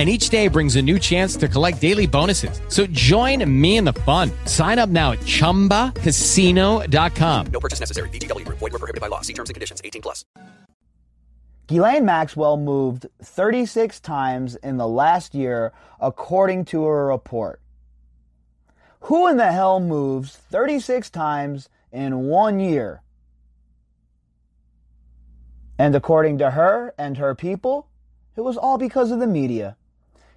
and each day brings a new chance to collect daily bonuses. So join me in the fun. Sign up now at ChumbaCasino.com. No purchase necessary. VGW. Void were prohibited by law. See terms and conditions. 18 plus. Ghislaine Maxwell moved 36 times in the last year, according to a report. Who in the hell moves 36 times in one year? And according to her and her people, it was all because of the media.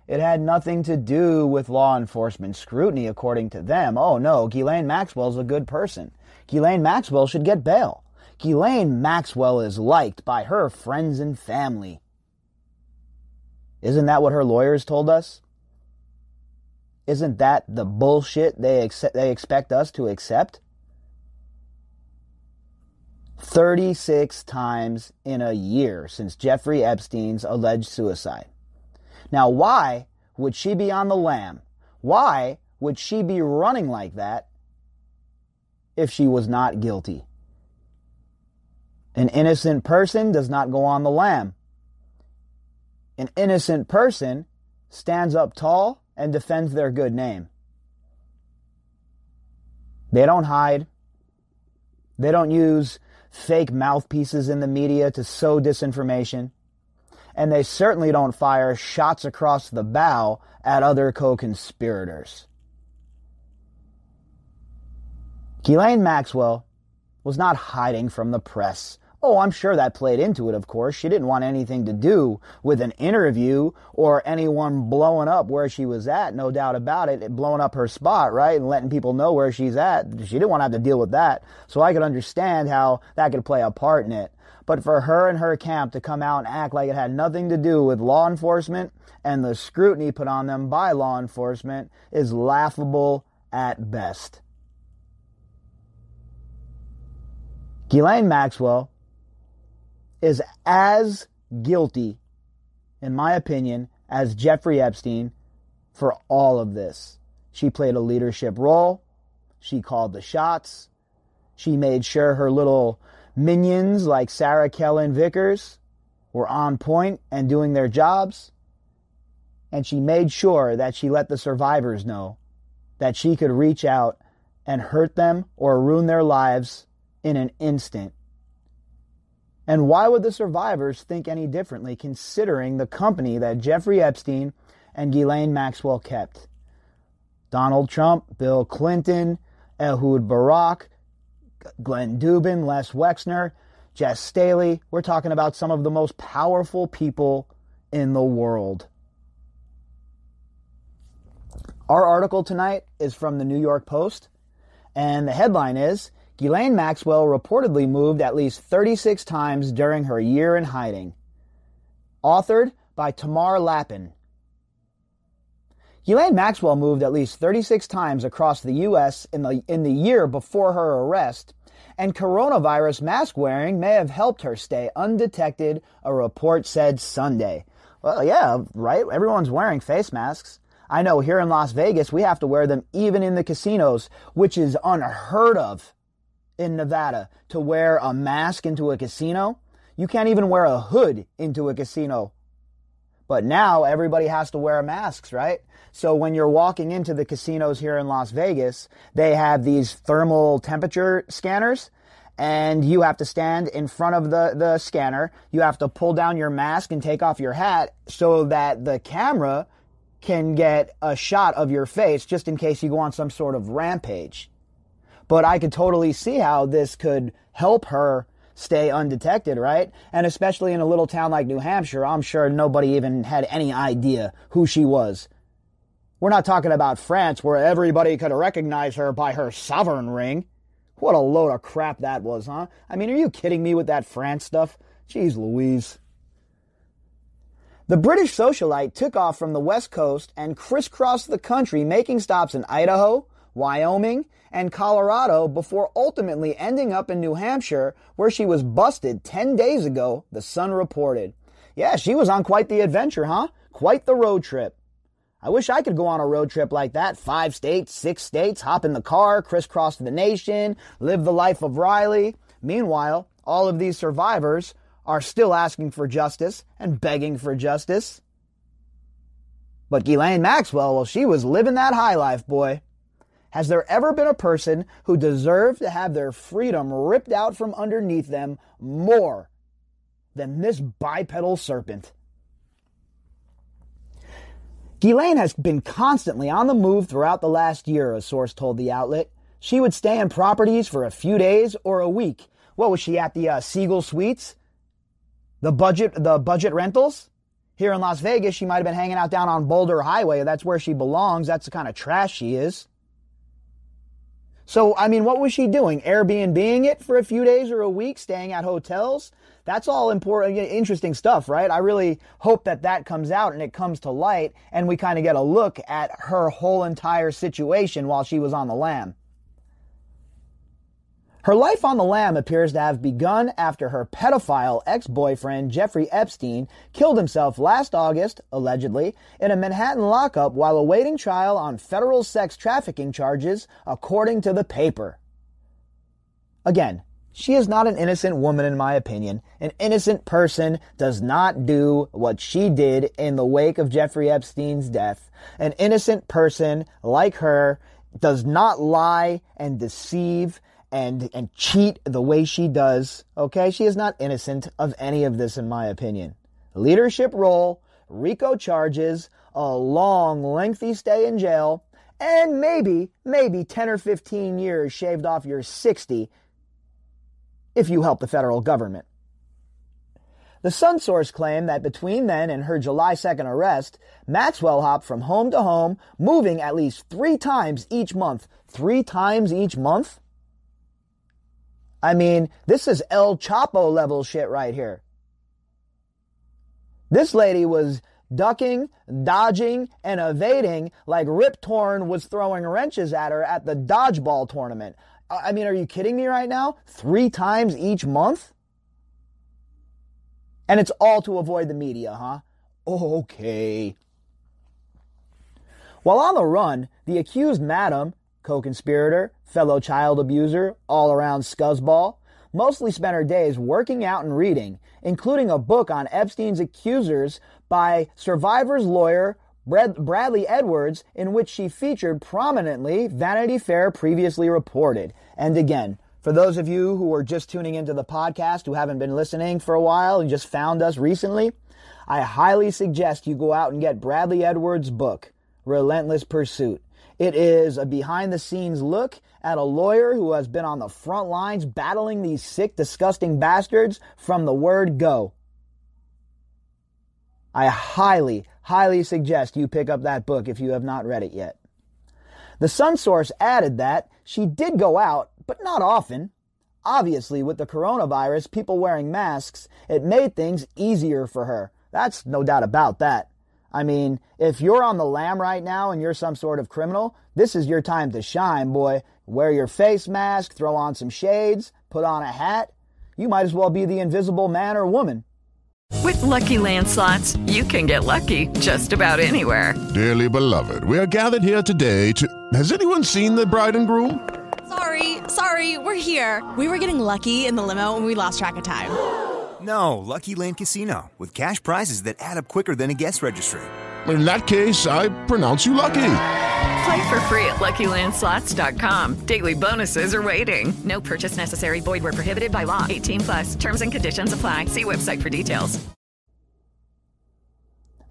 It had nothing to do with law enforcement scrutiny, according to them. Oh no, Ghislaine Maxwell's a good person. Ghislaine Maxwell should get bail. Ghislaine Maxwell is liked by her friends and family. Isn't that what her lawyers told us? Isn't that the bullshit they, ex- they expect us to accept? 36 times in a year since Jeffrey Epstein's alleged suicide. Now, why would she be on the lam? Why would she be running like that if she was not guilty? An innocent person does not go on the lam. An innocent person stands up tall and defends their good name. They don't hide. They don't use fake mouthpieces in the media to sow disinformation and they certainly don't fire shots across the bow at other co conspirators. Ghislaine Maxwell was not hiding from the press. Oh, I'm sure that played into it, of course. She didn't want anything to do with an interview or anyone blowing up where she was at, no doubt about it, blowing up her spot, right? And letting people know where she's at. She didn't want to have to deal with that. So I could understand how that could play a part in it. But for her and her camp to come out and act like it had nothing to do with law enforcement and the scrutiny put on them by law enforcement is laughable at best. Ghislaine Maxwell is as guilty, in my opinion, as Jeffrey Epstein for all of this. She played a leadership role. She called the shots. She made sure her little Minions like Sarah Kellen Vickers were on point and doing their jobs. And she made sure that she let the survivors know that she could reach out and hurt them or ruin their lives in an instant. And why would the survivors think any differently considering the company that Jeffrey Epstein and Ghislaine Maxwell kept? Donald Trump, Bill Clinton, Ehud Barak, Glenn Dubin, Les Wexner, Jess Staley. We're talking about some of the most powerful people in the world. Our article tonight is from the New York Post, and the headline is Ghislaine Maxwell reportedly moved at least 36 times during her year in hiding. Authored by Tamar Lapin. Ghislaine Maxwell moved at least 36 times across the U.S. in the, in the year before her arrest, and coronavirus mask wearing may have helped her stay undetected, a report said Sunday. Well, yeah, right? Everyone's wearing face masks. I know here in Las Vegas, we have to wear them even in the casinos, which is unheard of in Nevada to wear a mask into a casino. You can't even wear a hood into a casino. But now everybody has to wear masks, right? So when you're walking into the casinos here in Las Vegas, they have these thermal temperature scanners and you have to stand in front of the, the scanner. You have to pull down your mask and take off your hat so that the camera can get a shot of your face just in case you go on some sort of rampage. But I could totally see how this could help her stay undetected, right? And especially in a little town like New Hampshire, I'm sure nobody even had any idea who she was. We're not talking about France where everybody could recognize her by her sovereign ring. What a load of crap that was, huh? I mean, are you kidding me with that France stuff? Jeez Louise. The British socialite took off from the West Coast and crisscrossed the country, making stops in Idaho, Wyoming, and Colorado before ultimately ending up in New Hampshire, where she was busted 10 days ago, the Sun reported. Yeah, she was on quite the adventure, huh? Quite the road trip. I wish I could go on a road trip like that. Five states, six states, hop in the car, crisscross the nation, live the life of Riley. Meanwhile, all of these survivors are still asking for justice and begging for justice. But Ghislaine Maxwell, well, she was living that high life, boy. Has there ever been a person who deserved to have their freedom ripped out from underneath them more than this bipedal serpent? Ghislaine has been constantly on the move throughout the last year, a source told the outlet. She would stay in properties for a few days or a week. What was she at the uh, Siegel Suites? The budget, the budget rentals here in Las Vegas. She might have been hanging out down on Boulder Highway. That's where she belongs. That's the kind of trash she is. So, I mean, what was she doing? Airbnb it for a few days or a week, staying at hotels? That's all important, interesting stuff, right? I really hope that that comes out and it comes to light and we kind of get a look at her whole entire situation while she was on the lam. Her life on the lam appears to have begun after her pedophile ex-boyfriend Jeffrey Epstein killed himself last August, allegedly, in a Manhattan lockup while awaiting trial on federal sex trafficking charges, according to the paper. Again, she is not an innocent woman in my opinion. An innocent person does not do what she did in the wake of Jeffrey Epstein's death. An innocent person like her does not lie and deceive and and cheat the way she does. Okay, she is not innocent of any of this, in my opinion. Leadership role, RICO charges, a long, lengthy stay in jail, and maybe, maybe 10 or 15 years shaved off your 60 if you help the federal government. The Sun source claimed that between then and her July 2nd arrest, Maxwell hopped from home to home, moving at least three times each month. Three times each month? I mean, this is El Chapo level shit right here. This lady was ducking, dodging, and evading like Rip Torn was throwing wrenches at her at the dodgeball tournament. I mean, are you kidding me right now? Three times each month? And it's all to avoid the media, huh? Okay. While on the run, the accused madam co-conspirator, fellow child abuser, all-around scuzzball, mostly spent her days working out and reading, including a book on Epstein's accusers by survivor's lawyer Bradley Edwards, in which she featured prominently, Vanity Fair previously reported. And again, for those of you who are just tuning into the podcast, who haven't been listening for a while and just found us recently, I highly suggest you go out and get Bradley Edwards' book, Relentless Pursuit. It is a behind the scenes look at a lawyer who has been on the front lines battling these sick, disgusting bastards from the word go. I highly, highly suggest you pick up that book if you have not read it yet. The Sun source added that she did go out, but not often. Obviously, with the coronavirus, people wearing masks, it made things easier for her. That's no doubt about that. I mean, if you're on the lam right now and you're some sort of criminal, this is your time to shine, boy. Wear your face mask, throw on some shades, put on a hat. You might as well be the invisible man or woman. With lucky landslots, you can get lucky just about anywhere. Dearly beloved, we are gathered here today to. Has anyone seen the bride and groom? Sorry, sorry, we're here. We were getting lucky in the limo and we lost track of time. No, Lucky Land Casino, with cash prizes that add up quicker than a guest registry. In that case, I pronounce you lucky. Play for free at LuckyLandSlots.com. Daily bonuses are waiting. No purchase necessary. Void where prohibited by law. 18 plus. Terms and conditions apply. See website for details.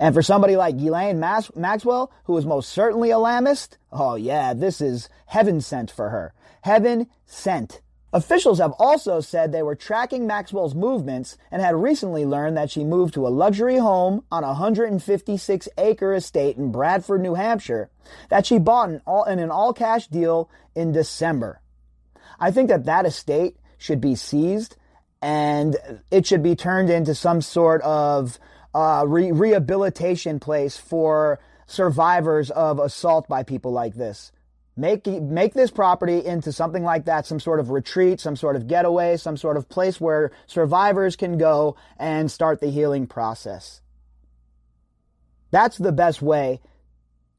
And for somebody like Ghislaine Mas- Maxwell, who is most certainly a Lamist, oh yeah, this is heaven sent for her. Heaven sent. Officials have also said they were tracking Maxwell's movements and had recently learned that she moved to a luxury home on a 156 acre estate in Bradford, New Hampshire, that she bought in, all, in an all cash deal in December. I think that that estate should be seized and it should be turned into some sort of uh, re- rehabilitation place for survivors of assault by people like this. Make, make this property into something like that, some sort of retreat, some sort of getaway, some sort of place where survivors can go and start the healing process. That's the best way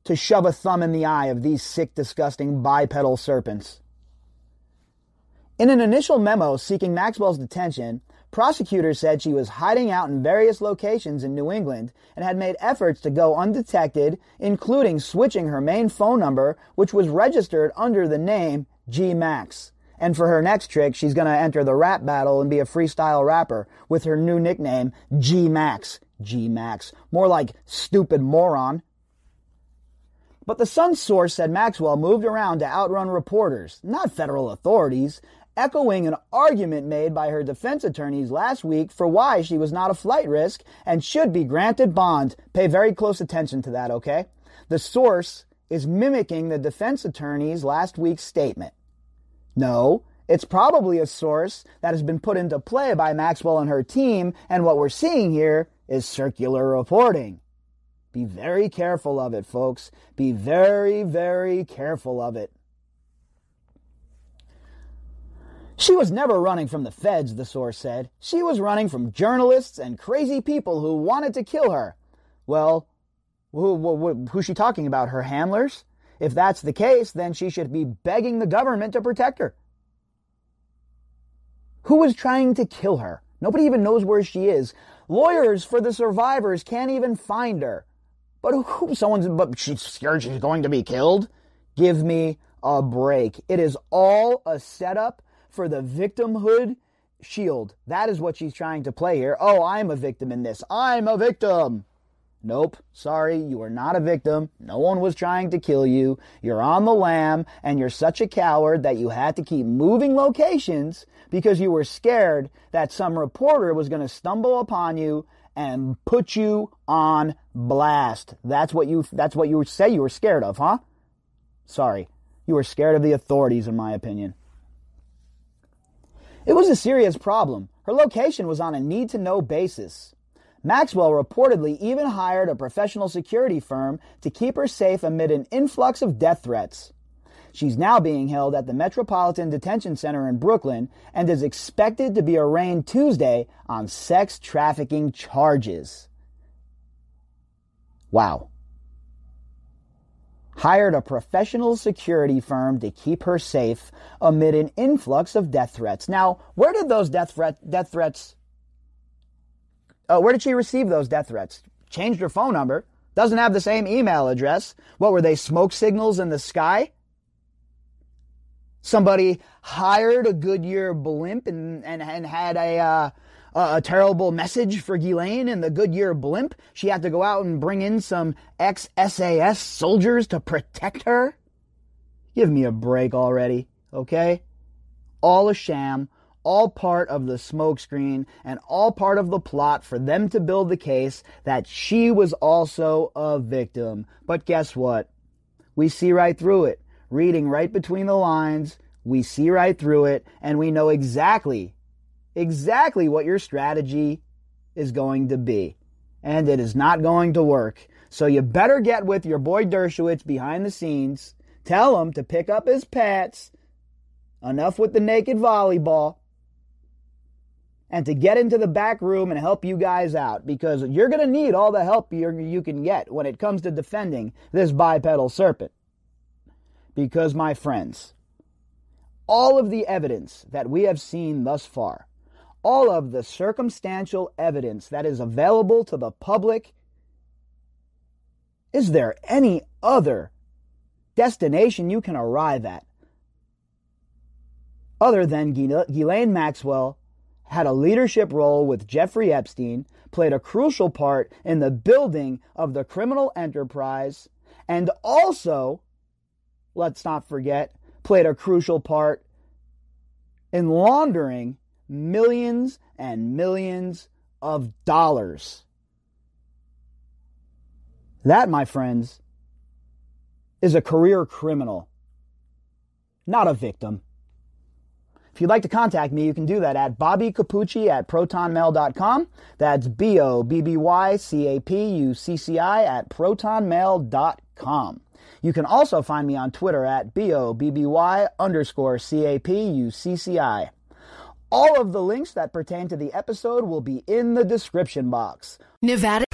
to shove a thumb in the eye of these sick, disgusting bipedal serpents. In an initial memo seeking Maxwell's detention, prosecutors said she was hiding out in various locations in New England and had made efforts to go undetected, including switching her main phone number, which was registered under the name G Max. And for her next trick, she's going to enter the rap battle and be a freestyle rapper with her new nickname, G Max. G Max. More like stupid moron. But the Sun source said Maxwell moved around to outrun reporters, not federal authorities, echoing an argument made by her defense attorneys last week for why she was not a flight risk and should be granted bond. Pay very close attention to that, okay? The source is mimicking the defense attorney's last week's statement. No, it's probably a source that has been put into play by Maxwell and her team, and what we're seeing here is circular reporting. Be very careful of it, folks. Be very, very careful of it. She was never running from the feds, the source said. She was running from journalists and crazy people who wanted to kill her. Well, who, who, who's she talking about? Her handlers? If that's the case, then she should be begging the government to protect her. Who was trying to kill her? Nobody even knows where she is. Lawyers for the survivors can't even find her. But who, someone's, but she's scared she's going to be killed? Give me a break. It is all a setup for the victimhood shield. That is what she's trying to play here. Oh, I'm a victim in this. I'm a victim. Nope, sorry, you are not a victim. No one was trying to kill you. You're on the lam, and you're such a coward that you had to keep moving locations because you were scared that some reporter was going to stumble upon you and put you on blast. That's what you that's what you say you were scared of, huh? Sorry. You were scared of the authorities in my opinion. It was a serious problem. Her location was on a need to know basis. Maxwell reportedly even hired a professional security firm to keep her safe amid an influx of death threats. She's now being held at the Metropolitan Detention Center in Brooklyn and is expected to be arraigned Tuesday on sex trafficking charges. Wow hired a professional security firm to keep her safe amid an influx of death threats. Now, where did those death, threat, death threats, uh, where did she receive those death threats? Changed her phone number, doesn't have the same email address. What were they, smoke signals in the sky? Somebody hired a Goodyear blimp and, and, and had a, uh, a terrible message for Ghislaine and the Goodyear blimp. She had to go out and bring in some ex SAS soldiers to protect her. Give me a break already, okay? All a sham, all part of the smokescreen, and all part of the plot for them to build the case that she was also a victim. But guess what? We see right through it. Reading right between the lines, we see right through it, and we know exactly exactly what your strategy is going to be. And it is not going to work. So you better get with your boy Dershowitz behind the scenes. Tell him to pick up his pets. Enough with the naked volleyball. And to get into the back room and help you guys out because you're going to need all the help you can get when it comes to defending this bipedal serpent. Because, my friends, all of the evidence that we have seen thus far all of the circumstantial evidence that is available to the public. Is there any other destination you can arrive at other than Ghislaine Maxwell had a leadership role with Jeffrey Epstein, played a crucial part in the building of the criminal enterprise, and also, let's not forget, played a crucial part in laundering millions and millions of dollars. That, my friends, is a career criminal, not a victim. If you'd like to contact me, you can do that at Bobby Capucci at protonmail.com. That's B O B B Y C A P U C C I at protonmail.com. You can also find me on Twitter at B O B B Y underscore C A P U C C I. All of the links that pertain to the episode will be in the description box. Nevada.